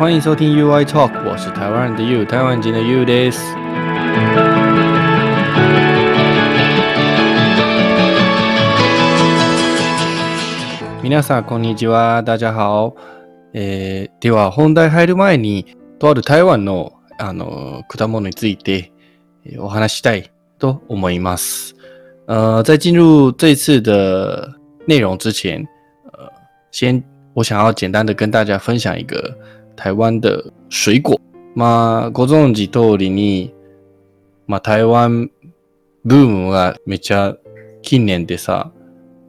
欢迎收听 UI Talk，我是台湾人的 You，台湾人的 You です。皆さんこんにちは、大家好。えー、では本題入る前に、とある台湾のあの果物についてお話したいと思います。呃，在进入这次的内容之前，呃，先我想要简单的跟大家分享一个台湾的水果。まあ、ご存知通りに、まあ、台湾ブームがめちゃ近年でさ、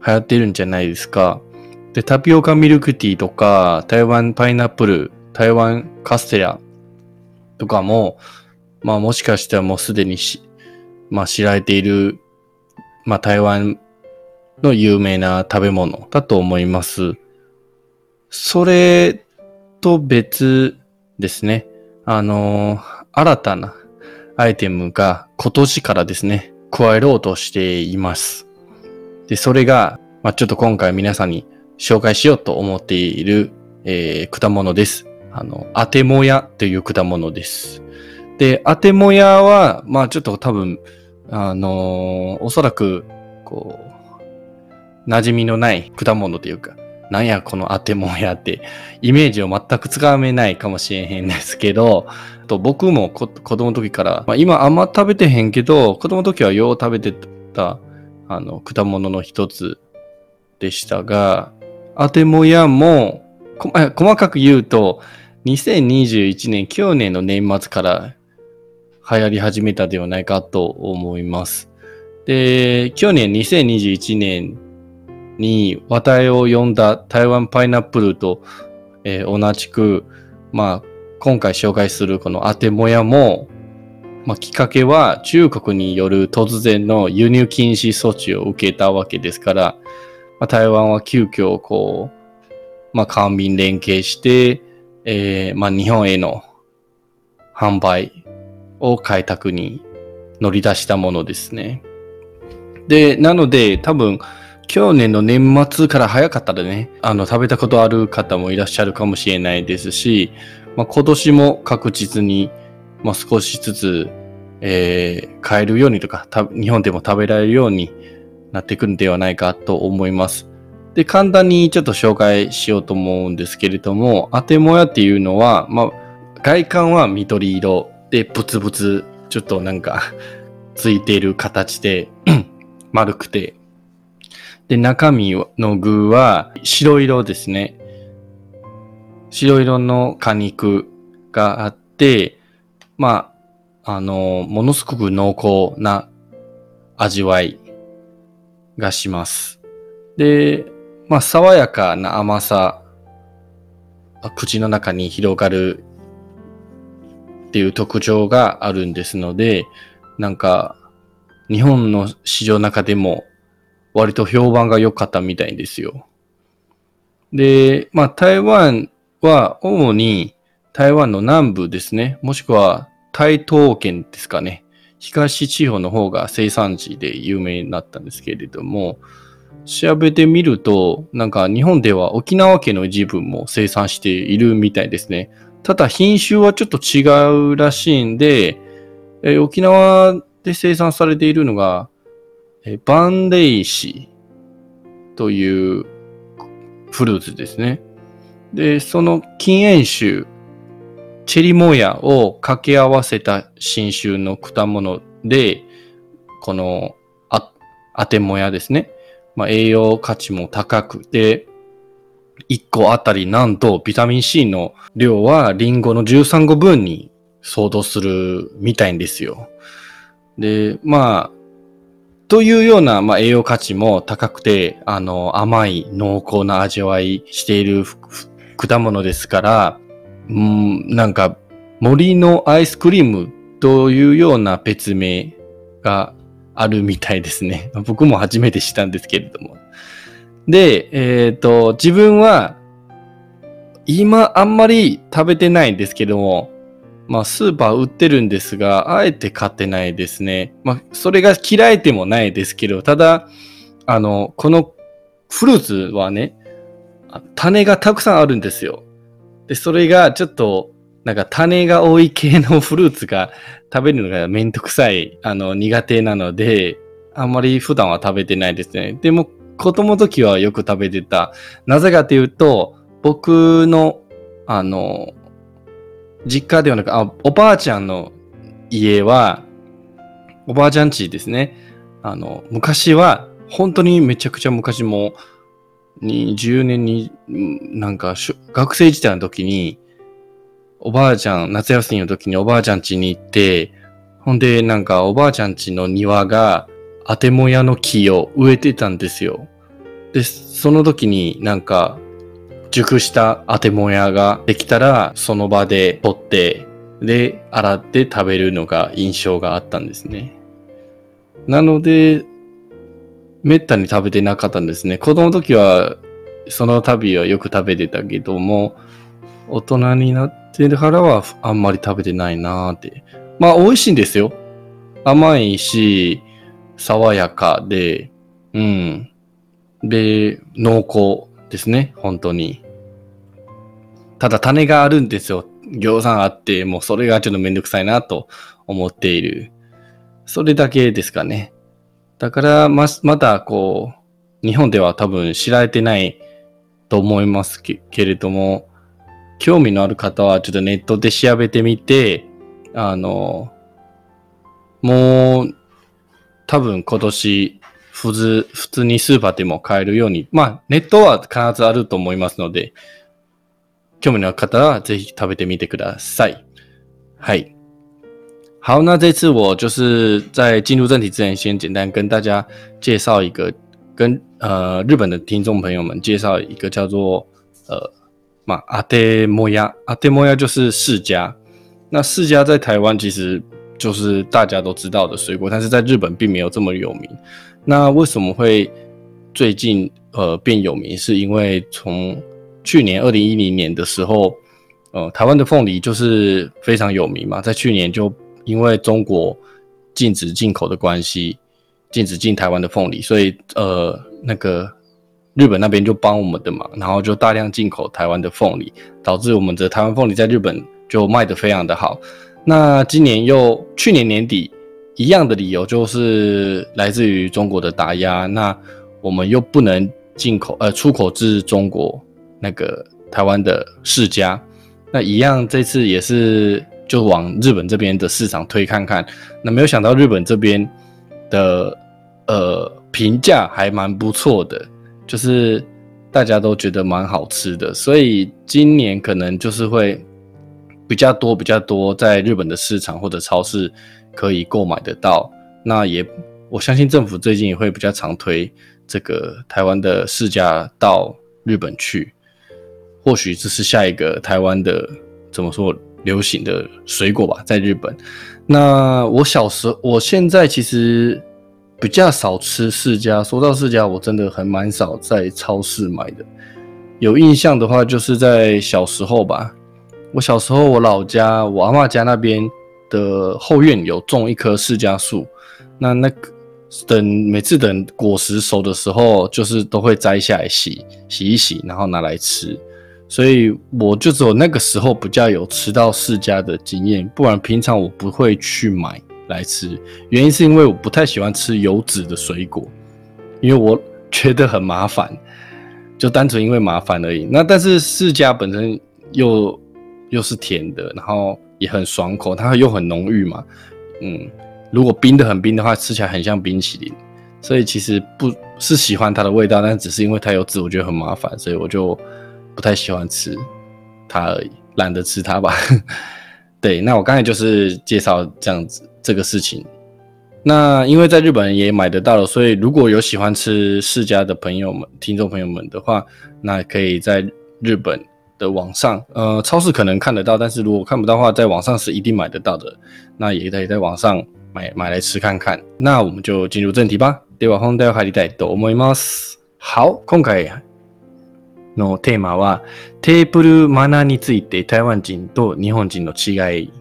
流行ってるんじゃないですか。で、タピオカミルクティーとか、台湾パイナップル、台湾カステラとかも、まあもしかしたらもうすでにし、まあ知られている、まあ台湾の有名な食べ物だと思います。それと別ですね。あの、新たなアイテムが今年からですね、加えろうとしています。で、それが、まあ、ちょっと今回皆さんに紹介しようと思っている、えー、果物です。あの、アテモヤという果物です。で、アテモヤは、まあちょっと多分、あのー、おそらく、こう、馴染みのない果物というか、なんやこのアテモヤって、イメージを全くつかめないかもしれへんですけど、と僕も子供の時から、まあ、今あんま食べてへんけど、子供の時はよう食べてた、あの、果物の一つでしたが、あてもやも、細かく言うと、2021年、去年の年末から流行り始めたではないかと思います。で、去年2021年に話題を呼んだ台湾パイナップルと、えー、同じく、まあ、今回紹介するこのアテモヤも、まあ、きっかけは中国による突然の輸入禁止措置を受けたわけですから、まあ、台湾は急遽こう、まあ、官民連携して、えー、まあ、日本への販売を開拓に乗り出したものですね。で、なので多分、去年の年末から早かったらね、あの、食べたことある方もいらっしゃるかもしれないですし、まあ、今年も確実に、まあ、少しずつ、えー、買えるようにとか、日本でも食べられるようになってくるんではないかと思います。で、簡単にちょっと紹介しようと思うんですけれども、アテモヤっていうのは、まあ、外観は緑色で、ブツブツ、ちょっとなんかついている形で 丸くて、で、中身の具は白色ですね。白色の果肉があって、まあ、あの、ものすごく濃厚な味わいがします。で、まあ、爽やかな甘さ、口の中に広がるっていう特徴があるんですので、なんか、日本の市場の中でも割と評判が良かったみたいですよ。で、まあ、台湾は主に台湾の南部ですね、もしくは台東県ですかね。東地方の方が生産地で有名になったんですけれども、調べてみると、なんか日本では沖縄県の一部も生産しているみたいですね。ただ品種はちょっと違うらしいんで、え沖縄で生産されているのが、バンデイシというフルーツですね。で、その禁煙種、チェリモヤを掛け合わせた新種の果物で、このあ、アテモヤですね。まあ、栄養価値も高くて、1個あたりなんとビタミン C の量はリンゴの13個分に相当するみたいんですよ。で、まあ、というような、まあ、栄養価値も高くて、あの、甘い濃厚な味わいしている果物ですから、うん、なんか森のアイスクリームというような別名があるみたいですね。僕も初めて知ったんですけれども。で、えっ、ー、と、自分は今あんまり食べてないんですけども、まあスーパー売ってるんですが、あえて買ってないですね。まあそれが嫌いでもないですけど、ただ、あの、このフルーツはね、種がたくさんあるんですよ。で、それがちょっと、なんか種が多い系のフルーツが食べるのがめんどくさい、あの、苦手なので、あんまり普段は食べてないですね。でも、子供の時はよく食べてた。なぜかというと、僕の、あの、実家ではなく、あ、おばあちゃんの家は、おばあちゃん家ですね。あの、昔は、本当にめちゃくちゃ昔も、20年に、なんか、学生時代の時に、おばあちゃん、夏休みの時におばあちゃん家に行って、ほんで、なんか、おばあちゃん家の庭が、あてもやの木を植えてたんですよ。で、その時になんか、熟したあてもやができたら、その場で取って、で、洗って食べるのが印象があったんですね。なので、めったに食べてなかったんですね。子供の時は、その旅はよく食べてたけども、大人になってからはあんまり食べてないなーって。まあ、美味しいんですよ。甘いし、爽やかで、うん。で、濃厚ですね。本当に。ただ種があるんですよ。餃子あって、もうそれがちょっとめんどくさいなと思っている。それだけですかね。だから、ま、まだこう、日本では多分知られてないと思いますけれども、興味のある方はちょっとネットで調べてみて、あの、もう、多分今年、普通、普通にスーパーでも買えるように、まあ、ネットは必ずあると思いますので、興味のある方はぜひ食べてみてください。はい。好，那这次我就是在进入正题之前，先简单跟大家介绍一个，跟呃日本的听众朋友们介绍一个叫做呃嘛阿德摩亚，阿德摩亚就是释迦。那释迦在台湾其实就是大家都知道的水果，但是在日本并没有这么有名。那为什么会最近呃变有名？是因为从去年二零一零年的时候，呃台湾的凤梨就是非常有名嘛，在去年就。因为中国禁止进口的关系，禁止进台湾的凤梨，所以呃，那个日本那边就帮我们的忙，然后就大量进口台湾的凤梨，导致我们的台湾凤梨在日本就卖得非常的好。那今年又去年年底一样的理由，就是来自于中国的打压，那我们又不能进口呃出口至中国那个台湾的世家，那一样这次也是。就往日本这边的市场推看看，那没有想到日本这边的呃评价还蛮不错的，就是大家都觉得蛮好吃的，所以今年可能就是会比较多比较多在日本的市场或者超市可以购买得到。那也我相信政府最近也会比较常推这个台湾的市价到日本去，或许这是下一个台湾的怎么说？流行的水果吧，在日本。那我小时候，我现在其实比较少吃释迦。说到释迦，我真的很蛮少在超市买的。有印象的话，就是在小时候吧。我小时候，我老家，我阿妈家那边的后院有种一棵释迦树。那那个等每次等果实熟的时候，就是都会摘下来洗洗一洗，然后拿来吃。所以我就只有那个时候比较有吃到释迦的经验，不然平常我不会去买来吃。原因是因为我不太喜欢吃有籽的水果，因为我觉得很麻烦，就单纯因为麻烦而已。那但是释迦本身又又是甜的，然后也很爽口，它又很浓郁嘛。嗯，如果冰的很冰的话，吃起来很像冰淇淋。所以其实不是喜欢它的味道，但只是因为它有籽，我觉得很麻烦，所以我就。不太喜欢吃它而已，懒得吃它吧。对，那我刚才就是介绍这样子这个事情。那因为在日本也买得到了，所以如果有喜欢吃世家的朋友们、听众朋友们的话，那可以在日本的网上，呃，超市可能看得到，但是如果看不到的话，在网上是一定买得到的。那也可以在网上买买来吃看看。那我们就进入正题吧。では本題を入りたいと思います。好，今回。のテーマは、テーブルマナーについて台湾人と日本人の違い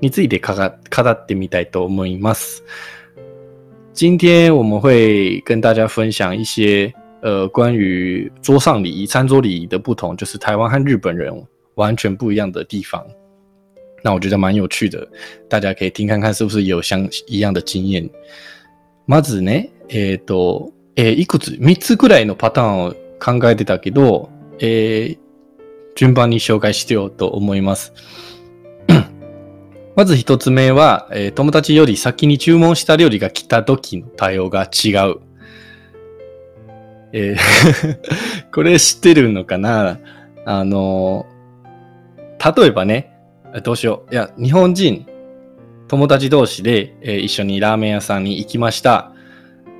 についてかが語ってみたいと思います。今天我们会跟大家分享一些呃关于桌上礼仪、餐桌礼仪的不同，就是台湾和日本人完全不一样的地方。那我觉得蛮有趣的，大家可以听看看是不是有相一样的经验。まずね、えっ、ー、と、えー、いくつ、三つくらいのパターンを考えてたけど、えー、順番に紹介してようと思います。まず一つ目は、えー、友達より先に注文した料理が来た時の対応が違う。えー これ知ってるのかな？あの例えばね、どうしよう。いや、日本人、友達同士で、えー、一緒にラーメン屋さんに行きました。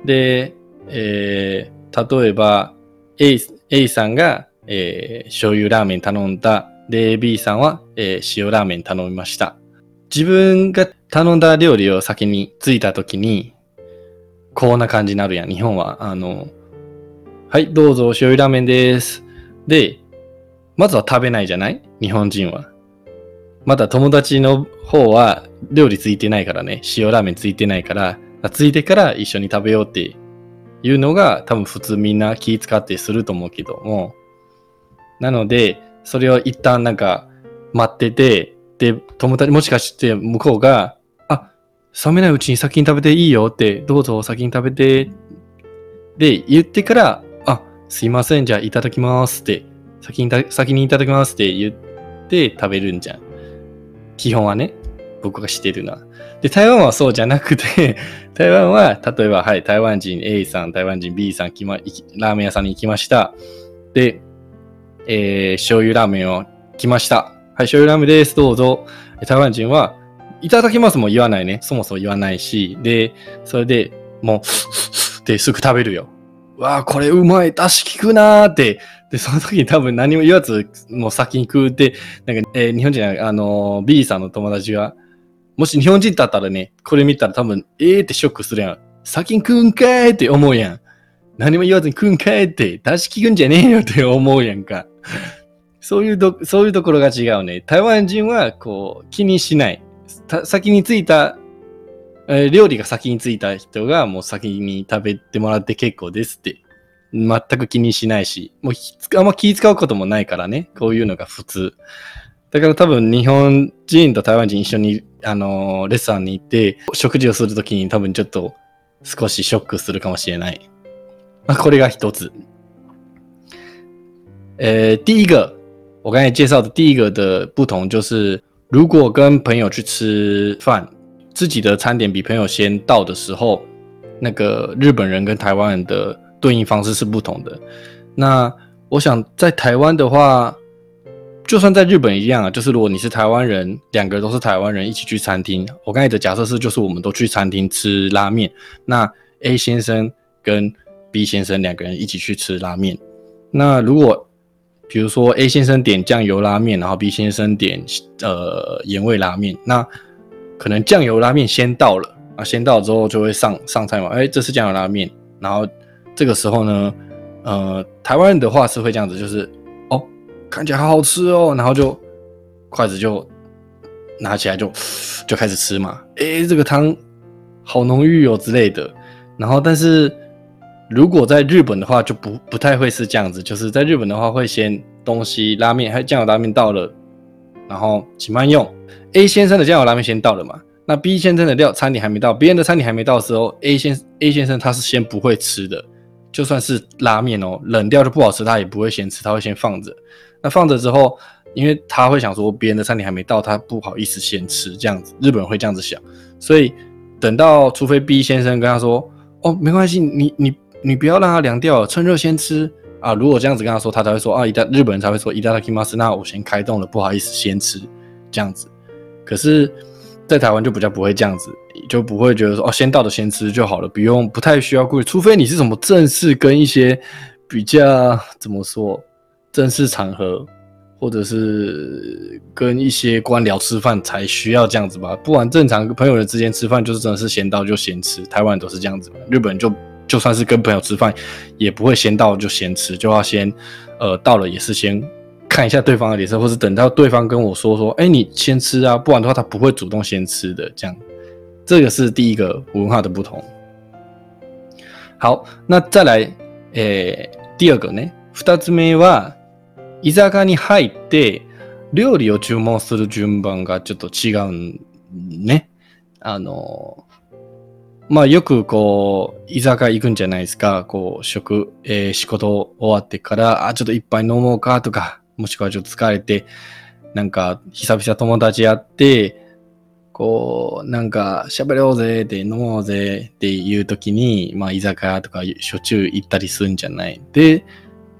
で、えー、例えば A, A さんが、えー、醤油ラーメン頼んだ。で、B さんは、えー、塩ラーメン頼みました。自分が頼んだ料理を先に着いた時に、こんな感じになるやん。日本は、あの、はい、どうぞ、醤油ラーメンです。で、まずは食べないじゃない？日本人は。まだ友達の方は料理ついてないからね、塩ラーメンついてないから、ついてから一緒に食べようっていうのが多分普通みんな気使ってすると思うけども、なので、それを一旦なんか待ってて、で、友達、もしかして向こうが、あ、冷めないうちに先に食べていいよって、どうぞ先に食べて、で、言ってから、すいません、じゃあいただきますって、先に先にいただきますって言って食べるんじゃん。基本はね、僕がしてるのは。で、台湾はそうじゃなくて、台湾は、例えば、はい、台湾人 A さん、台湾人 B さん来ま、ラーメン屋さんに行きました。で、えー、醤油ラーメンを来ました。はい、醤油ラーメンです、どうぞ。台湾人は、いただきますも言わないね。そもそも言わないし。で、それでもう、ってすぐ食べるよ。わあ、これうまい、出し効くなーって。で、その時に多分何も言わず、もう先に食うて、なんか、えー、日本人じゃない、あのー、B さんの友達が、もし日本人だったらね、これ見たら多分、えーってショックするやん。先に食うんかーって思うやん。何も言わずに食うんかーって、出し効くんじゃねえよって思うやんか。そういうど、そういうところが違うね。台湾人は、こう、気にしない。先についたえー、料理が先についた人がもう先に食べてもらって結構ですって、全く気にしないし、もうあんま気使うこともないからね、こういうのが普通。だから多分日本人と台湾人一緒に、あのー、レストランに行って食事をするときに多分ちょっと少しショックするかもしれない。まあ、これが一つ。呃，第一个，我刚才介绍的第一个的不同就是，如果跟朋友去吃饭，自己的餐点比朋友先到的时候，那个日本人跟台湾人的对应方式是不同的。那我想在台湾的话，就算在日本一样啊，就是如果你是台湾人，两个都是台湾人一起去餐厅，我刚才的假设是，就是我们都去餐厅吃拉面，那 A 先生跟 B 先生两个人一起去吃拉面。那如果比如说 A 先生点酱油拉面，然后 B 先生点呃盐味拉面，那可能酱油拉面先到了啊，先到之后就会上上菜嘛。哎，这是酱油拉面。然后这个时候呢，呃，台湾人的话是会这样子，就是哦，看起来好好吃哦，然后就筷子就拿起来就就开始吃嘛。哎，这个汤好浓郁哦之类的。然后，但是如果在日本的话，就不不太会是这样子，就是在日本的话会先东西拉面，还有酱油拉面到了，然后请慢用。A 先生的酱油拉面先到了嘛？那 B 先生的料餐点还没到，别人的餐点还没到的时候，A 先 A 先生他是先不会吃的，就算是拉面哦，冷掉就不好吃，他也不会先吃，他会先放着。那放着之后，因为他会想说别人的餐点还没到，他不好意思先吃这样子，日本人会这样子想，所以等到除非 B 先生跟他说，哦，没关系，你你你不要让它凉掉，趁热先吃啊。如果这样子跟他说，他才会说啊，一旦日本人才会说一旦他 kimas，那我先开动了，不好意思先吃这样子。可是，在台湾就比较不会这样子，就不会觉得说哦，先到的先吃就好了，不用不太需要顾虑，除非你是什么正式跟一些比较怎么说正式场合，或者是跟一些官僚吃饭才需要这样子吧。不然正常朋友的之间吃饭就是真的是先到就先吃，台湾都是这样子。日本就就算是跟朋友吃饭，也不会先到就先吃，就要先呃到了也是先。看一下对方的脸色，或是等到对方跟我说说，哎，你先吃啊，不然的话他不会主动先吃的。这样，这个是第一个文化的不同。好，那再来，诶，第二个呢？二つ目は居酒屋に入って料理を注文する順番がちょっと違うね。あの、まあよくこう、居酒屋行くんじゃないですか。こう、食、えー、仕事終わってから、あ、ちょっと一杯飲もうかとか、もしくはちょっと疲れて、なんか久々友達やって、こう、なんか喋ろうぜって飲もうぜっていう時に、まあ居酒屋とかしょっちゅう行ったりするんじゃない。で、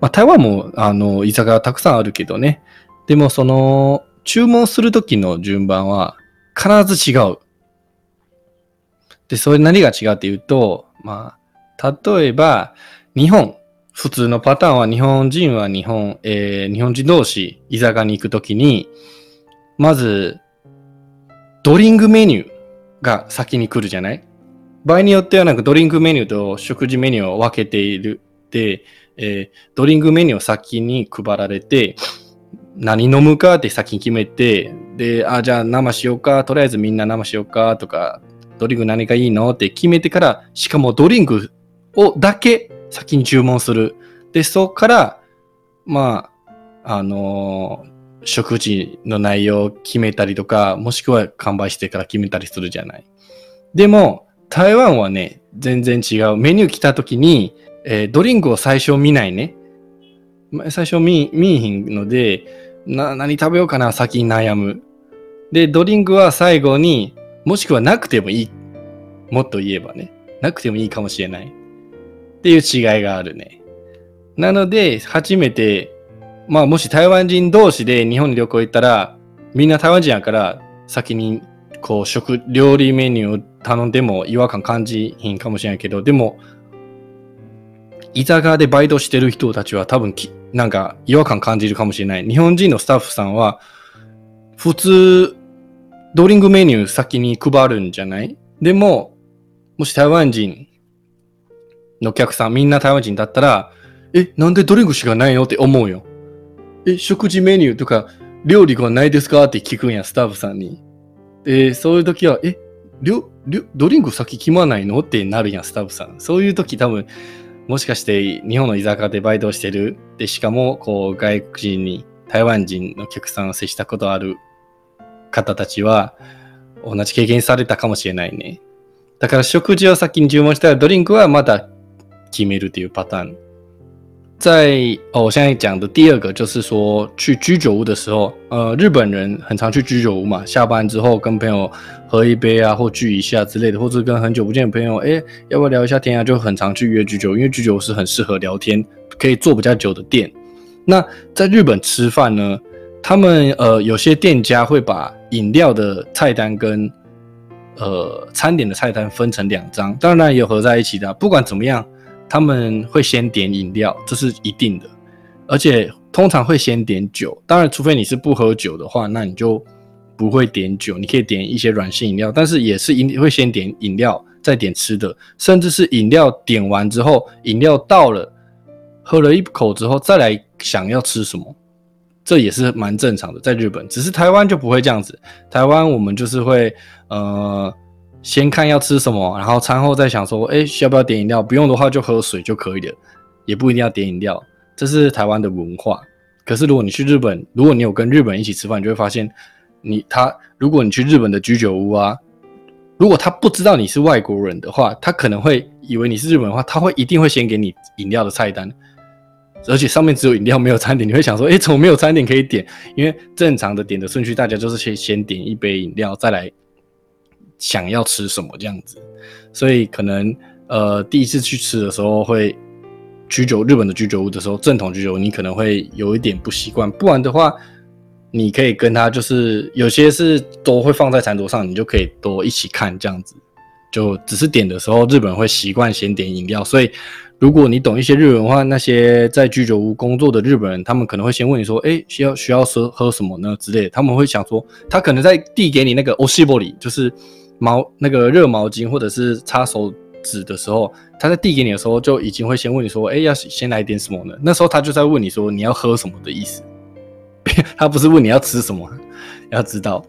まあ台湾もあの居酒屋たくさんあるけどね。でもその注文する時の順番は必ず違う。で、それ何が違うっていうと、まあ、例えば、日本、普通のパターンは日本人は日本、えー、日本人同士、居酒屋に行くときに、まず、ドリンクメニューが先に来るじゃない？場合によってはなんかドリンクメニューと食事メニューを分けている。で、えー、ドリンクメニューを先に配られて、何飲むかって先に決めて、で、あ、じゃあ生しようか、とりあえずみんな生しようかとか、ドリンク何がいいの？って決めてから、しかもドリンクをだけ先に注文する。で、そこから、まあ、あのー、食事の内容を決めたりとか、もしくは完売してから決めたりするじゃない。でも、台湾はね、全然違う。メニュー来た時に、えー、ドリンクを最初見ないね。最初見、見えひんので、な、何食べようかな、先に悩む。で、ドリンクは最後に、もしくはなくてもいい。もっと言えばね。なくてもいいかもしれない。っていう違いがあるね。なので、初めて、まあもし台湾人同士で日本に旅行行ったら、みんな台湾人やから、先にこう食、料理メニュー頼んでも違和感感じひんかもしれないけど、でも、居酒屋でバイトしてる人たちは多分き、なんか違和感感じるかもしれない。日本人のスタッフさんは、普通、ドリンクメニュー先に配るんじゃない？でも、もし台湾人のお客さん、みんな台湾人だったら、え、なんでドリンクしかないのって思うよ。え、食事メニューとか料理がないですかって聞くんや、スタッフさんに。で、そういう時は、え、りょりょドリンク先決まないのってなるやん、スタッフさん。そういう時多分、もしかして日本の居酒屋でバイトしてる。で、しかも、こう、外国人に、台湾人のお客さんを接したことある方たちは、同じ経験されたかもしれないね。だから食事を先に注文したらドリンクはまだ決めるというパターン。在哦，我现在讲的第二个就是说，去居酒屋的时候，呃，日本人很常去居酒屋嘛，下班之后跟朋友喝一杯啊，或聚一下之类的，或者跟很久不见的朋友，哎，要不要聊一下天啊？就很常去约居酒，因为居酒屋是很适合聊天，可以坐比较久的店。那在日本吃饭呢，他们呃有些店家会把饮料的菜单跟呃餐点的菜单分成两张，当然也有合在一起的。不管怎么样。 他们会先点饮料，这是一定的，而且通常会先点酒。当然，除非你是不喝酒的话，那你就不会点酒。你可以点一些软性饮料，但是也是一会先点饮料，再点吃的，甚至是饮料点完之后，饮料到了，喝了一口之后，再来想要吃什么，这也是蛮正常的。在日本，只是台湾就不会这样子。台湾我们就是会，呃。先看要吃什么，然后餐后再想说，哎，需要不要点饮料？不用的话就喝水就可以了，也不一定要点饮料。这是台湾的文化。可是如果你去日本，如果你有跟日本一起吃饭，你就会发现，你他如果你去日本的居酒屋啊，如果他不知道你是外国人的话，他可能会以为你是日本的话，他会一定会先给你饮料的菜单，而且上面只有饮料没有餐点。你会想说，哎，怎么没有餐点可以点？因为正常的点的顺序，大家就是先先点一杯饮料，再来。想要吃什么这样子，所以可能呃第一次去吃的时候会居酒日本的居酒屋的时候，正统居酒屋你可能会有一点不习惯。不然的话，你可以跟他就是有些是都会放在餐桌上，你就可以多一起看这样子。就只是点的时候，日本会习惯先点饮料，所以如果你懂一些日文的话，那些在居酒屋工作的日本人，他们可能会先问你说：“哎，需要需要喝喝什么呢？”之类，他们会想说，他可能在递给你那个 o s h i b o 就是。毛那个热毛巾或者是擦手纸的时候，他在递给你的时候就已经会先问你说：“哎，要先来点什么呢？”那时候他就在问你说：“你要喝什么的意思？” 他不是问你要吃什么，要知道。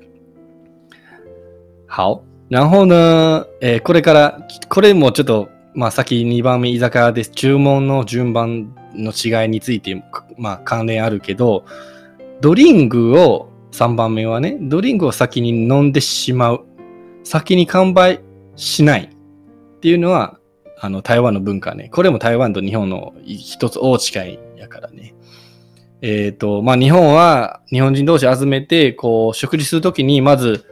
好，然后呢，えこれからこれもちょっとまあ先2番目居酒屋で注文の順番の違いについてまあ関連あるけど、ドリンクを3番目はね、ドリンクを先に飲んでしまう。先に完売しないっていうのは、あの、台湾の文化ね。これも台湾と日本の一つ大違いやからね。えっ、ー、と、まあ、日本は日本人同士集めて、こう、食事するときに、まず、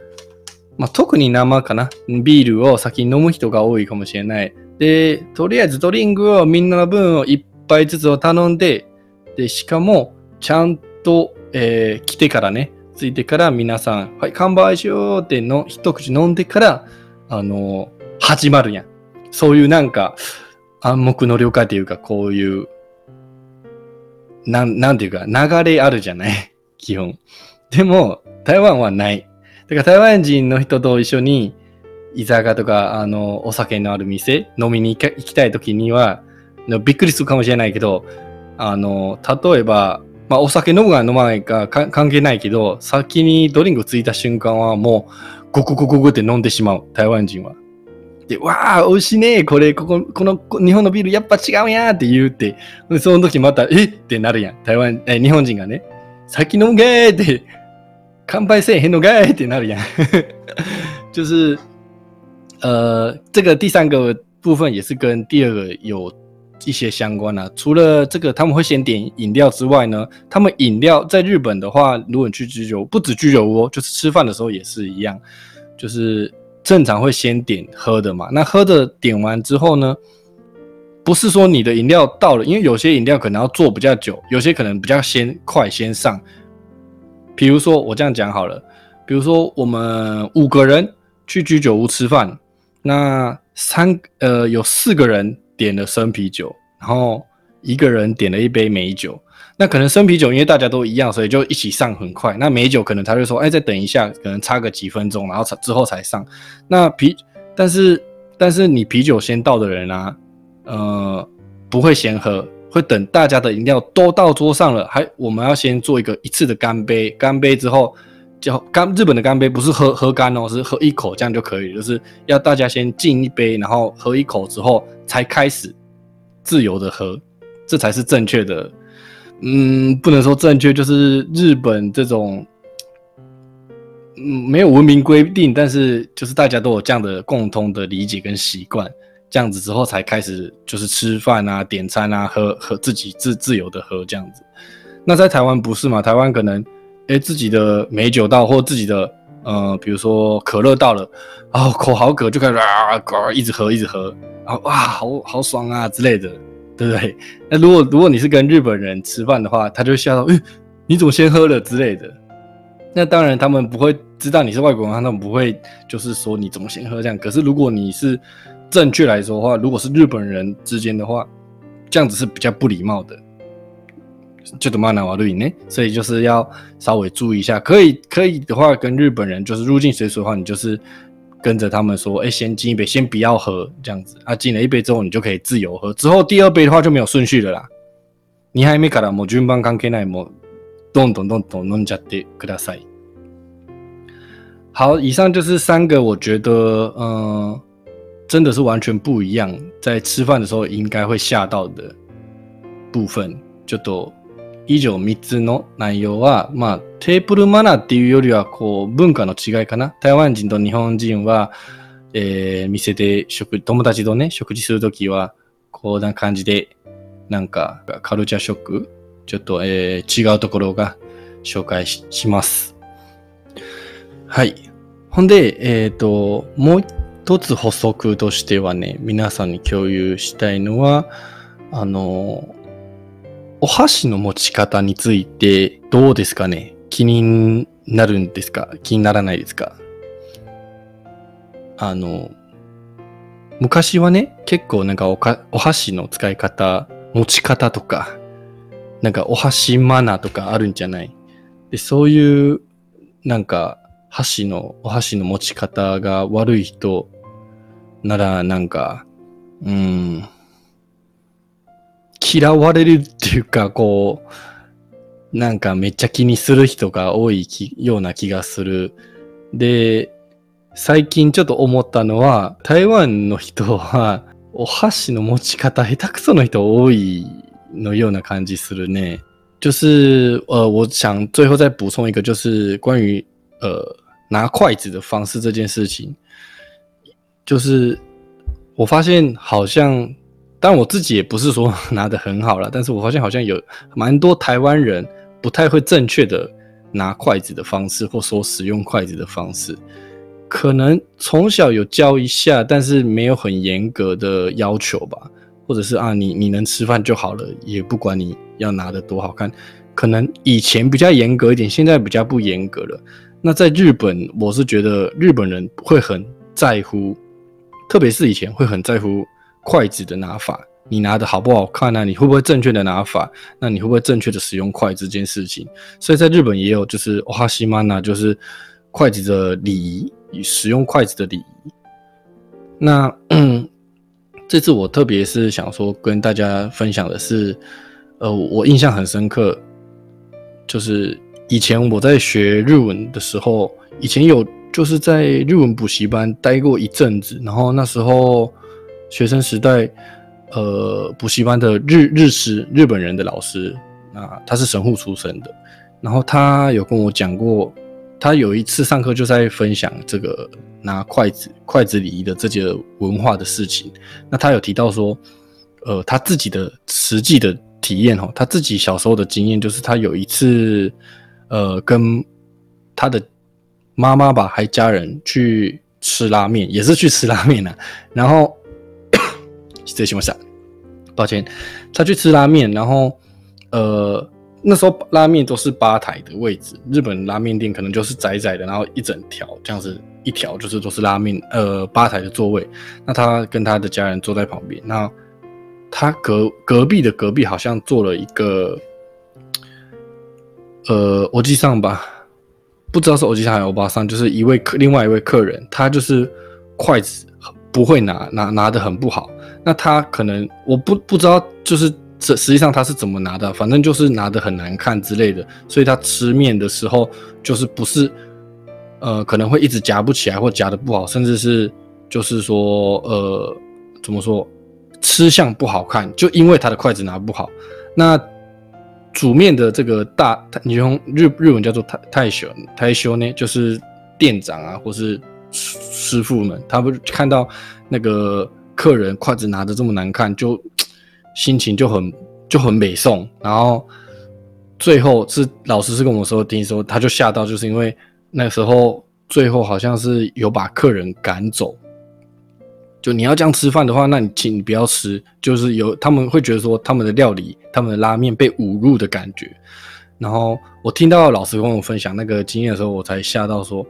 まあ、特に生かな。ビールを先に飲む人が多いかもしれない。で、とりあえずドリンクをみんなの分を一杯ずつを頼んで、で、しかも、ちゃんと、えー、来てからね、ついてから皆さん、はい、乾杯しようっての一口飲んでから、あの、始まるやん。そういうなんか、暗黙の了解というか、こういう、なん、なんていうか、流れあるじゃない？基本。でも、台湾はない。だから台湾人の人と一緒に、居酒屋とか、あの、お酒のある店、飲みに行きたい時には、びっくりするかもしれないけど、あの、例えば、まあ、お酒飲むか飲まないか関係ないけど、先にドリンクついた瞬間はもう、ゴクゴクゴクって飲んでしまう、台湾人は。で、わあ、美味しいね。これ、ここ、この日本のビールやっぱ違うやんって言うて、その時また、えっ？てなるやん。台湾、え、日本人がね。先飲むげーって、乾杯せえへんのがいってなるやん。就是，呃，这个第三个部分也是跟第二个有一些相关啊。除了这个他们会先点饮料之外呢，他们饮料在日本的话，如果你去居酒，不止居酒屋，就是吃饭的时候也是一样，就是。正常会先点喝的嘛，那喝的点完之后呢，不是说你的饮料到了，因为有些饮料可能要做比较久，有些可能比较先快先上。比如说我这样讲好了，比如说我们五个人去居酒屋吃饭，那三呃有四个人点了生啤酒，然后一个人点了一杯美酒。那可能生啤酒，因为大家都一样，所以就一起上很快。那美酒可能他就说，哎，再等一下，可能差个几分钟，然后才之后才上。那啤，但是但是你啤酒先到的人啊，呃，不会先喝，会等大家的饮料都到桌上了，还我们要先做一个一次的干杯。干杯之后，叫干日本的干杯不是喝喝干哦，是喝一口这样就可以，就是要大家先敬一杯，然后喝一口之后才开始自由的喝，这才是正确的。嗯，不能说正确，就是日本这种，嗯，没有文明规定，但是就是大家都有这样的共通的理解跟习惯，这样子之后才开始就是吃饭啊、点餐啊、喝喝自己自自由的喝这样子。那在台湾不是嘛？台湾可能哎自己的美酒到或自己的呃，比如说可乐到了，然后口好渴就开始啊，一直喝一直喝，然后哇，好好爽啊之类的。对不对？那如果如果你是跟日本人吃饭的话，他就笑到，哎，你怎么先喝了之类的。那当然他们不会知道你是外国人，他们不会就是说你怎么先喝这样。可是如果你是正确来说的话，如果是日本人之间的话，这样子是比较不礼貌的，就怎么拿瓦对呢？所以就是要稍微注意一下。可以可以的话，跟日本人就是入境随俗的话，你就是。跟着他们说，哎，先敬一杯，先不要喝，这样子啊。敬了一杯之后，你就可以自由喝。之后第二杯的话就没有顺序了啦。你还没からもう順番関係ないもうどんどんどんどん飲んじゃってください。好，以上就是三个我觉得，嗯，真的是完全不一样，在吃饭的时候应该会吓到的部分，就都。 以上3つの内容は、まあ、テーブルマナーっていうよりは、こう、文化の違いかな。台湾人と日本人は、えー、店で食、友達とね、食事するときは、こうな感じで、なんか、カルチャーショック、ちょっと、えー、違うところが紹介します。はい。ほんで、えっ、ー、と、もう一つ補足としてはね、皆さんに共有したいのは、あの、お箸の持ち方についてどうですかね？気になるんですか？気にならないですか？あの、昔はね、結構なんかおかお箸の使い方、持ち方とか、なんかお箸マナーとかあるんじゃない？で、そういうなんか箸の、お箸の持ち方が悪い人ならなんか、うん、嫌われるっていうか、こう、なんかめっちゃ気にする人が多いような気がする。で、最近ちょっと思ったのは、台湾の人は、お箸の持ち方下手くその人多いのような感じするね。就是呃，我想最后再补充一个，就是关于呃拿筷子的方式这件事情，就是我发现好像，但我自己也不是说 拿的很好了，但是我发现好像有蛮多台湾人不太会正确的拿筷子的方式，或说使用筷子的方式，可能从小有教一下，但是没有很严格的要求吧。或者是啊，你你能吃饭就好了，也不管你要拿的多好看。可能以前比较严格一点，现在比较不严格了。那在日本，我是觉得日本人会很在乎，特别是以前会很在乎筷子的拿法，你拿的好不好看呢？你会不会正确的拿法？那你会不会正确的使用筷子这件事情？所以在日本也有就是哦哈西曼呐，就是筷子的礼仪使用筷子的礼仪。那。这次我特别是想说跟大家分享的是，呃，我印象很深刻，就是以前我在学日文的时候，以前有就是在日文补习班待过一阵子，然后那时候学生时代，呃，补习班的日日师日本人的老师，啊，他是神户出身的，然后他有跟我讲过。他有一次上课就在分享这个拿筷子、筷子礼仪的这些文化的事情。那他有提到说，呃，他自己的实际的体验哈，他自己小时候的经验就是他有一次，呃，跟他的妈妈吧，还家人去吃拉面，也是去吃拉面呢。然后，这什么事？抱歉，他去吃拉面，然后，呃。那时候拉面都是吧台的位置，日本拉面店可能就是窄窄的，然后一整条这样子一条就是都是拉面，呃，吧台的座位。那他跟他的家人坐在旁边，那他隔隔壁的隔壁好像坐了一个，呃，我记上吧，不知道是我记上还是欧巴桑，就是一位客，另外一位客人，他就是筷子不会拿，拿拿的很不好。那他可能我不不知道，就是。这实际上他是怎么拿的？反正就是拿的很难看之类的，所以他吃面的时候就是不是，呃，可能会一直夹不起来，或夹的不好，甚至是就是说，呃，怎么说，吃相不好看，就因为他的筷子拿不好。那煮面的这个大，你用日日文叫做太太修太修呢，就是店长啊，或是师傅们，他不看到那个客人筷子拿的这么难看，就。心情就很就很美送，然后最后是老师是跟我说，听说他就吓到，就是因为那时候最后好像是有把客人赶走，就你要这样吃饭的话，那你请你不要吃，就是有他们会觉得说他们的料理、他们的拉面被侮辱的感觉。然后我听到老师跟我分享那个经验的时候，我才吓到说。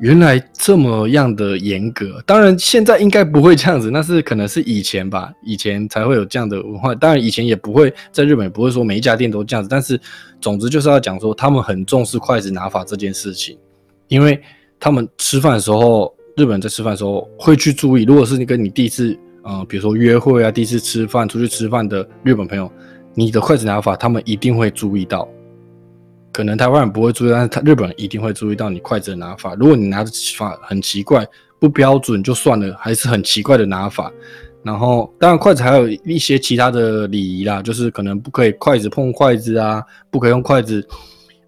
原来这么样的严格，当然现在应该不会这样子，那是可能是以前吧，以前才会有这样的文化。当然以前也不会在日本也不会说每一家店都这样子，但是总之就是要讲说他们很重视筷子拿法这件事情，因为他们吃饭的时候，日本人在吃饭的时候会去注意，如果是你跟你第一次，嗯，比如说约会啊，第一次吃饭出去吃饭的日本朋友，你的筷子拿法他们一定会注意到。可能台湾人不会注意，但是他日本人一定会注意到你筷子的拿法。如果你拿的法很奇怪、不标准，就算了，还是很奇怪的拿法。然后，当然筷子还有一些其他的礼仪啦，就是可能不可以筷子碰筷子啊，不可以用筷子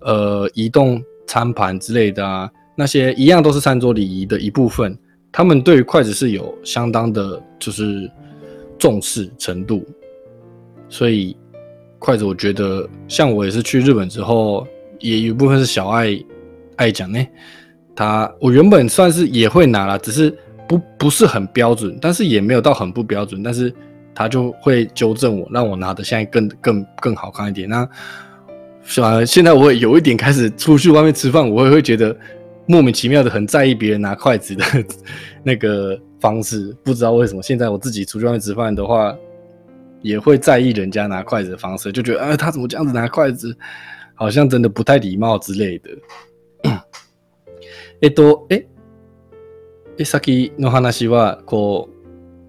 呃移动餐盘之类的啊，那些一样都是餐桌礼仪的一部分。他们对于筷子是有相当的，就是重视程度。所以筷子，我觉得像我也是去日本之后。也有一部分是小爱爱讲呢，他我原本算是也会拿了，只是不不是很标准，但是也没有到很不标准，但是他就会纠正我，让我拿的现在更更更好看一点。那反而现在我有一点开始出去外面吃饭，我也会觉得莫名其妙的很在意别人拿筷子的 那个方式，不知道为什么。现在我自己出去外面吃饭的话，也会在意人家拿筷子的方式，就觉得啊，他怎么这样子拿筷子？好像真的不太礼貌之类的。えっと、え、え、先の話は、こ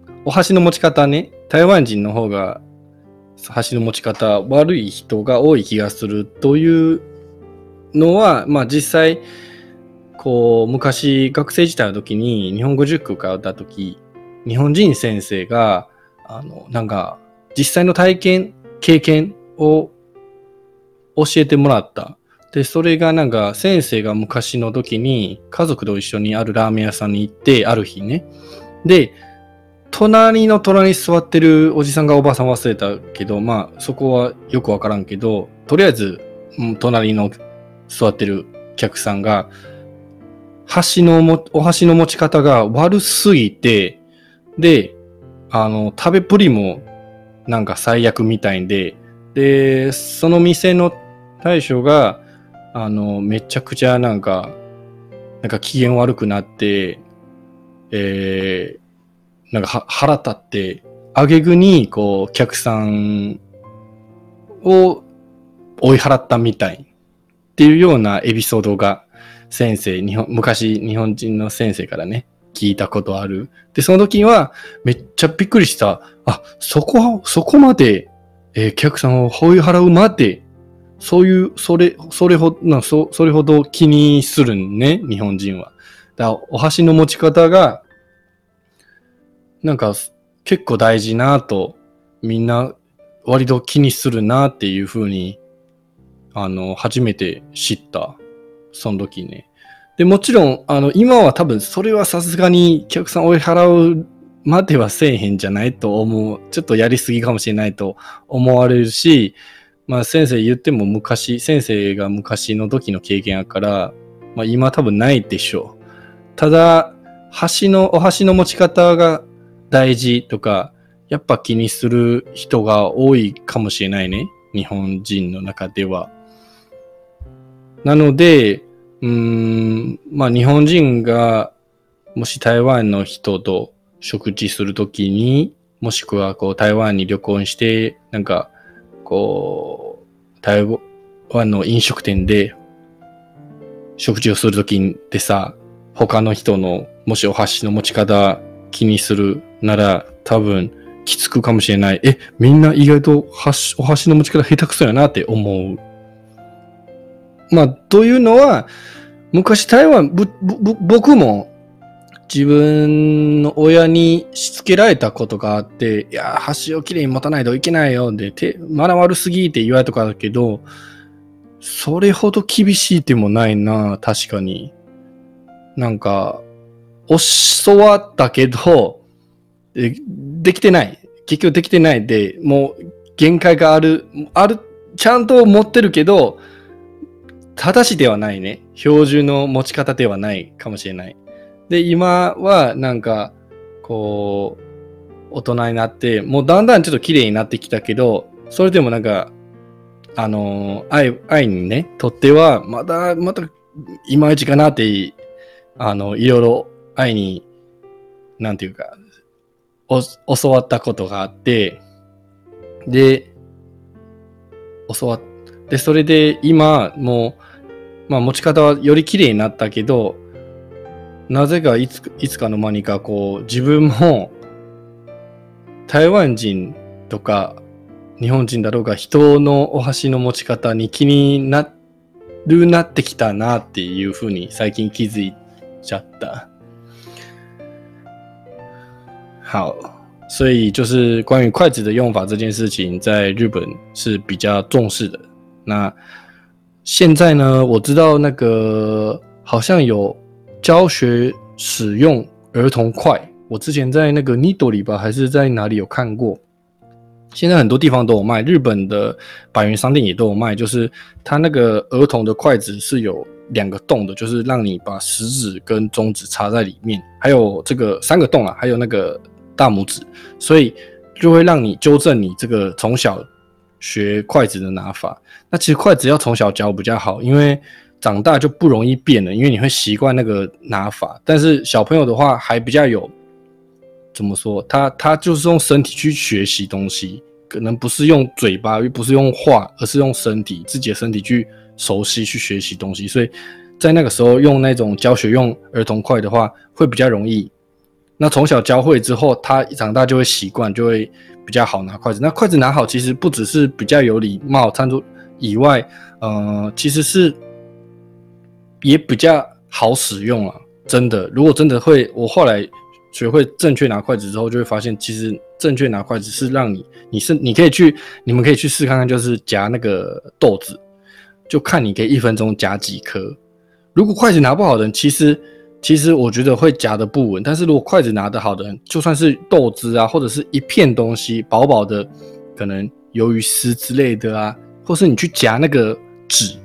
う、お箸の持ち方ね、台湾人の方が箸の持ち方悪い人が多い気がするというのは、まあ実際、こう、昔学生時代の時に日本語塾通った時、日本人先生が、あの、なんか、実際の体験、経験を教えてもらった。で、それがなんか先生が昔の時に家族と一緒にあるラーメン屋さんに行って、ある日ね。で、隣の隣に座ってるおじさんがおばさん忘れたけど、まあそこはよくわからんけど、とりあえず、隣の座ってる客さんが、箸のも、お箸の持ち方が悪すぎて、で、あの、食べっぷりもなんか最悪みたいで、で、その店の大将が、あの、めちゃくちゃなんか、なんか機嫌悪くなって、えー、なんか腹立って、あげぐに、こう、客さんを追い払ったみたいっていうようなエピソードが先生、日本、昔日本人の先生からね、聞いたことある。で、その時はめっちゃびっくりした。あ、そこ、そこまで、えー客さんを追い払うまで、そういう、それ、それほど、なそそれほど気にするんね、日本人は。だからお箸の持ち方が、なんか結構大事なと、みんな割と気にするなっていうふうに、あの、初めて知った。その時ね。で、もちろん、あの、今は多分それはさすがに客さん追い払うまではせえへんじゃないと思う。ちょっとやりすぎかもしれないと思われるし、まあ先生言っても昔、先生が昔の時の経験やから、まあ今多分ないでしょう。ただ、箸の、お箸の持ち方が大事とか、やっぱ気にする人が多いかもしれないね。日本人の中では。なので、うん、まあ日本人がもし台湾の人と食事するときに、もしくはこう台湾に旅行して、なんかこう、台湾の飲食店で食事をするときってさ、他の人のもしお箸の持ち方気にするなら多分きつくかもしれない。え、みんな意外とお箸の持ち方下手くそやなって思う。まあ、というのは、昔台湾、僕も自分の親にしつけられたことがあって、いやー、箸をきれいに持たないといけないよ。で、手、まだ悪すぎって言われたかだけど、それほど厳しいでもないな、確かに。なんか、教わったけど、でできてない。結局できてないで、もう限界がある、ある、ちゃんと持ってるけど、正しではないね。標準の持ち方ではないかもしれない。で、今はなんか、こう、大人になって、もうだんだんちょっと綺麗になってきたけど、それでもなんか、あの、愛、愛にね、とっては、まだ、また、いまいちかなって、あの、いろいろ愛に、なんていうか、教わったことがあって、で、教わっで、それで今、もう、まあ持ち方はより綺麗になったけど、なぜかいついつかの間にかこう、自分も、台湾人とか日本人だろうが人のお箸の持ち方に気になるなってきたなっていうふうに最近気づいちゃった。好，所以就是关于筷子的用法这件事情，在日本是比较重视的。那现在呢，我知道那个好像有教学使用儿童筷，我之前在那个 Nido 里吧，还是在哪里有看过。现在很多地方都有卖，日本的百元商店也都有卖，就是它那个儿童的筷子是有两个洞的，就是让你把食指跟中指插在里面，还有这个三个洞啊，还有那个大拇指，所以就会让你纠正你这个从小学筷子的拿法。那其实筷子要从小教比较好，因为长大就不容易变了，因为你会习惯那个拿法。但是小朋友的话还比较有怎么说，他他就是用身体去学习东西，可能不是用嘴巴，又不是用话，而是用身体自己的身体去熟悉去学习东西。所以在那个时候用那种教学用儿童筷的话，会比较容易。那从小教会之后，他长大就会习惯，就会比较好拿筷子。那筷子拿好，其实不只是比较有礼貌，餐桌以外，呃，其实是也比较好使用啊。真的，如果真的会，我后来学会正确拿筷子之后，就会发现，其实正确拿筷子是让你，你是你可以去，你们可以去试看看，就是夹那个豆子，就看你可以一分钟夹几颗。如果筷子拿不好的人，其实其实我觉得会夹的不稳。但是如果筷子拿得好的人，就算是豆汁啊，或者是一片东西薄薄的，可能鱿鱼丝之类的啊，或是你去夹那个纸，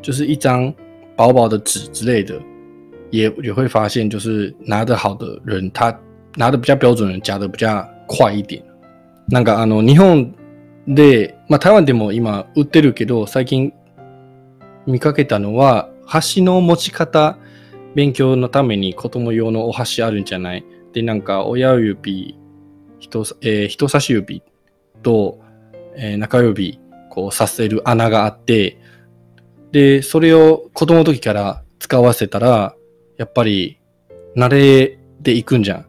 就是一张薄薄的纸之类的，也也会发现，就是拿得好的人，他拿的比较标准的人，夹的比较快一点。なんかあの日本で、まあ台湾でも今売ってるけど、最近見かけたのは、箸の持ち方 勉強のために子供用のお箸あるんじゃない？で、なんか親指、人,、えー、人差し指と、えー、中指、こうさせる穴があって、で、それを子供の時から使わせたら、やっぱり慣れていくんじゃん。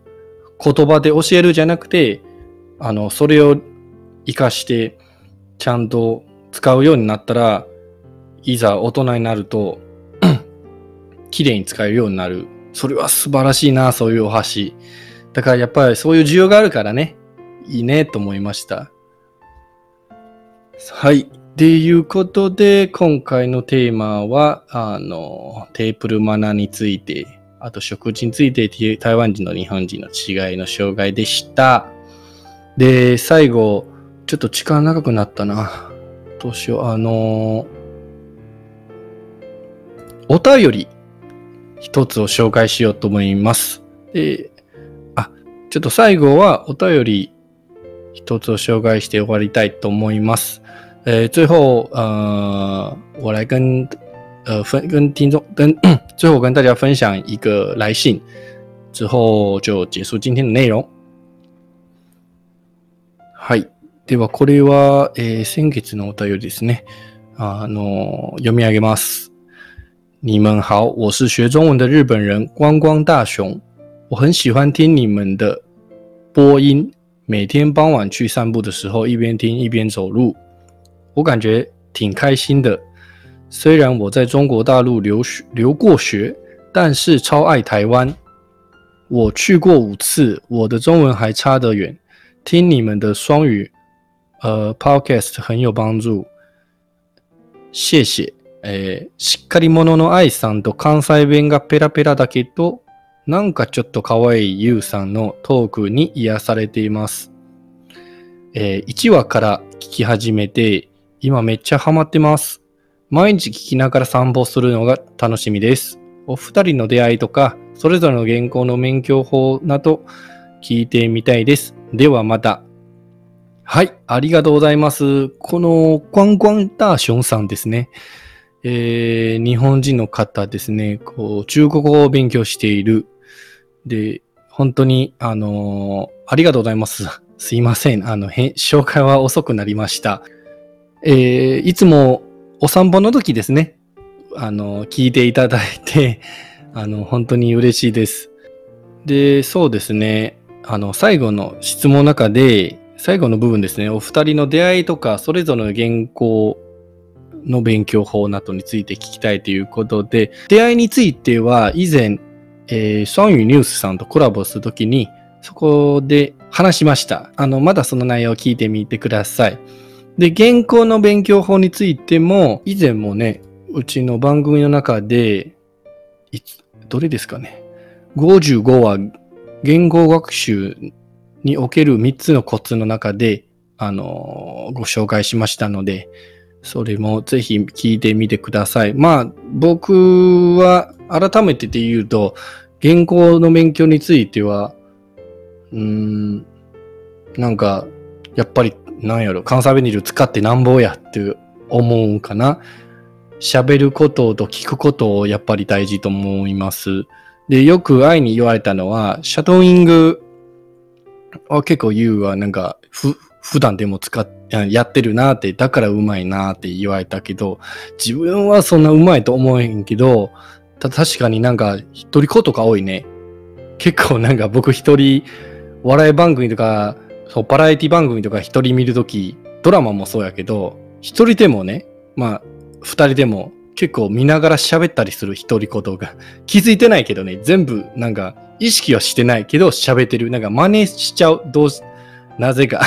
言葉で教えるじゃなくて、あの、それを活かして、ちゃんと使うようになったら、いざ大人になると、綺麗に使えるようになる。それは素晴らしいな、そういうお箸。だからやっぱりそういう需要があるからね、いいねと思いました。はい。ということで、今回のテーマは、あの、テープルマナーについて、あと食事について台湾人の日本人の違いの障害でした。で、最後、ちょっと時間長くなったな。どうしよう。あの、お便り一つを紹介しようと思います。で、あ、ちょっと最後はお便り一つを紹介して終わりたいと思います。呃，最后呃，我来跟呃分跟听众跟 最后跟大家分享一个来信，之后就结束今天的内容。はい。では、これは、えー、先月のお便りですね。あの、読み上げます。你们好，我是学中文的日本人光光大雄。我很喜欢听你们的播音，每天傍晚去散步的时候，一边听一边走路，我感觉挺开心的。虽然我在中国大陆留学留过学，但是超爱台湾。我去过五次，我的中文还差得远。听你们的双语，呃，podcast 很有帮助。谢谢。えー、しっかり者の愛さんと関西弁がペラペラだけど、なんかちょっと可愛いゆうさんのトークに癒されています。えー、1話から聞き始めて、今めっちゃハマってます。毎日聞きながら散歩するのが楽しみです。お二人の出会いとか、それぞれの原稿の免許法など聞いてみたいです。ではまた。はい、ありがとうございます。このグワングワンダーションさんですね。えー、日本人の方ですね。こう、中国語を勉強している。で、本当に、あのー、ありがとうございます。すいません。あの、紹介は遅くなりました。えー、いつもお散歩の時ですね。あの、聞いていただいて、あの、本当に嬉しいです。で、そうですね。あの、最後の質問の中で、最後の部分ですね、お二人の出会いとか、それぞれの原稿の勉強法などについて聞きたいということで、出会いについては以前、えー、双语ニュースさんとコラボするときに、そこで話しました。あの、まだその内容を聞いてみてください。で、原稿の勉強法についても、以前もね、うちの番組の中で、いつ、どれですかね。55話言語学習における3つのコツの中で、あの、ご紹介しましたので、それもぜひ聞いてみてください。まあ、僕は改めてで言うと、原稿の勉強については、うーん、なんか、やっぱり、なんやろ、関西弁にいる使ってなんぼやって思うんかな。喋ることと聞くことをやっぱり大事と思います。で、よく愛に言われたのは、シャドーイングは結構言うはなんか、ふ、普段でも使って、やってるなって、だからうまいなって言われたけど、自分はそんなうまいと思えへんけど、た確かになんか、一人子とか多いね。結構なんか僕一人、笑い番組とか、そう、バラエティ番組とか一人見るとき、ドラマもそうやけど、一人でもね、まあ、二人でも結構見ながら喋ったりする独り言が気づいてないけどね、全部なんか意識はしてないけど喋ってる。なんか真似しちゃう。どうし、なぜか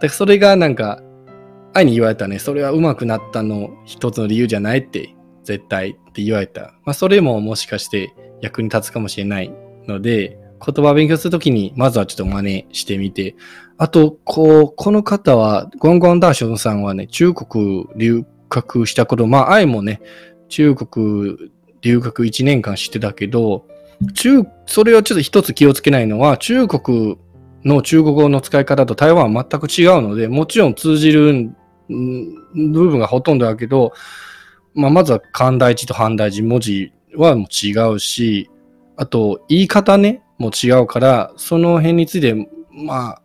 だそれがなんか愛に言われたね、それは上手くなったの一つの理由じゃないって絶対って言われた。まあ、それももしかして役に立つかもしれないので、言葉を勉強するときに、まずはちょっと真似してみて。あと、こう、この方は、ゴンゴンダーションさんはね、中国留学したこと、まあ、愛もね、中国留学1年間してたけど、中、それをちょっと一つ気をつけないのは、中国の中国語の使い方と台湾は全く違うので、もちろん通じる部分がほとんどだけど、まあ、まずは漢大字と反大字文字はもう違うし、あと言い方ね、も違うから、その辺について、まあ、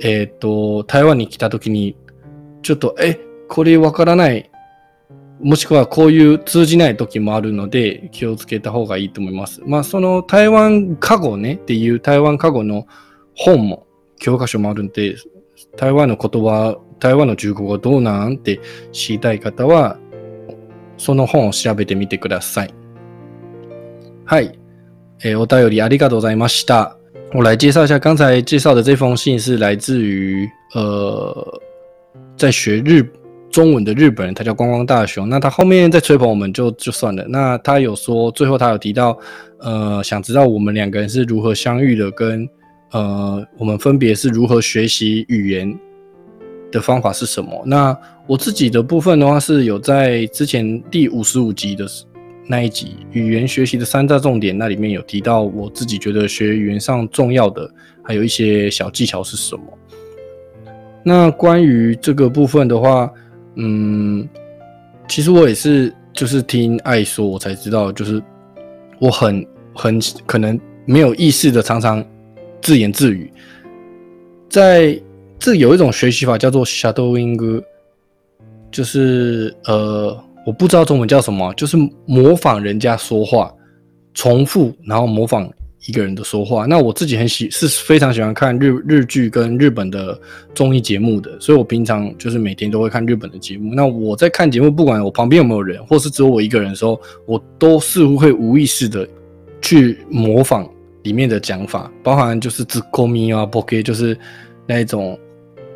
えっ、ー、と、台湾に来た時に、ちょっと、え、これわからない、もしくはこういう通じない時もあるので、気をつけた方がいいと思います。まあ、その台湾過語ねっていう台湾過語の本も、教科書もあるんで、台湾の言葉、台湾の中国語どうなんって知りたい方は、その本を調べてみてください。はい。诶，我大有里阿里嘎多在马西达，我来介绍一下刚才介绍的这封信是来自于呃，在学日中文的日本人，他叫光光大雄。那他后面在吹捧我们就就算了。那他有说最后他有提到，呃，想知道我们两个人是如何相遇的，跟呃我们分别是如何学习语言的方法是什么。那我自己的部分的话是有在之前第五十五集的。那一集语言学习的三大重点，那里面有提到我自己觉得学语言上重要的，还有一些小技巧是什么。那关于这个部分的话，嗯，其实我也是就是听爱说，我才知道，就是我很很可能没有意识的常常自言自语，在这有一种学习法叫做 shadowing，就是呃。我不知道中文叫什么，就是模仿人家说话，重复然后模仿一个人的说话。那我自己很喜是非常喜欢看日日剧跟日本的综艺节目的，所以我平常就是每天都会看日本的节目。那我在看节目，不管我旁边有没有人，或是只有我一个人的时候，我都似乎会无意识的去模仿里面的讲法，包含就是只 call me 啊，OK，就是那一种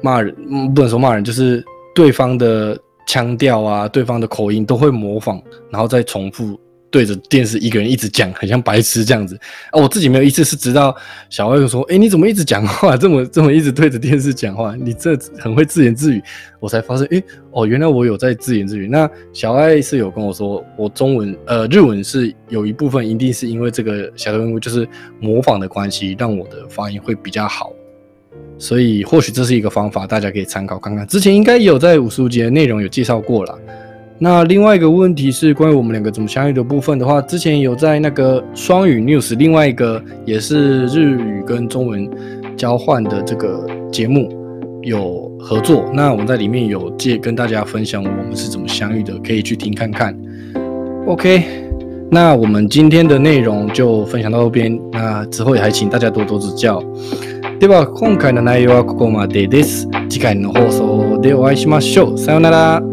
骂人，不能说骂人，就是对方的。腔调啊，对方的口音都会模仿，然后再重复对着电视一个人一直讲，很像白痴这样子啊。我自己没有意思，是直到小艾说：“哎，你怎么一直讲话，这么这么一直对着电视讲话？你这很会自言自语。”我才发现，哎，哦，原来我有在自言自语。那小爱是有跟我说，我中文呃日文是有一部分一定是因为这个小动物就是模仿的关系，让我的发音会比较好。所以或许这是一个方法，大家可以参考看看。之前应该有在五十五节内容有介绍过了。那另外一个问题是关于我们两个怎么相遇的部分的话，之前有在那个双语 news 另外一个也是日语跟中文交换的这个节目有合作。那我们在里面有借跟大家分享我们是怎么相遇的，可以去听看看。OK，那我们今天的内容就分享到这边。那之后也还请大家多多指教。では今回の内容はここまでです。次回の放送でお会いしましょう。さようなら。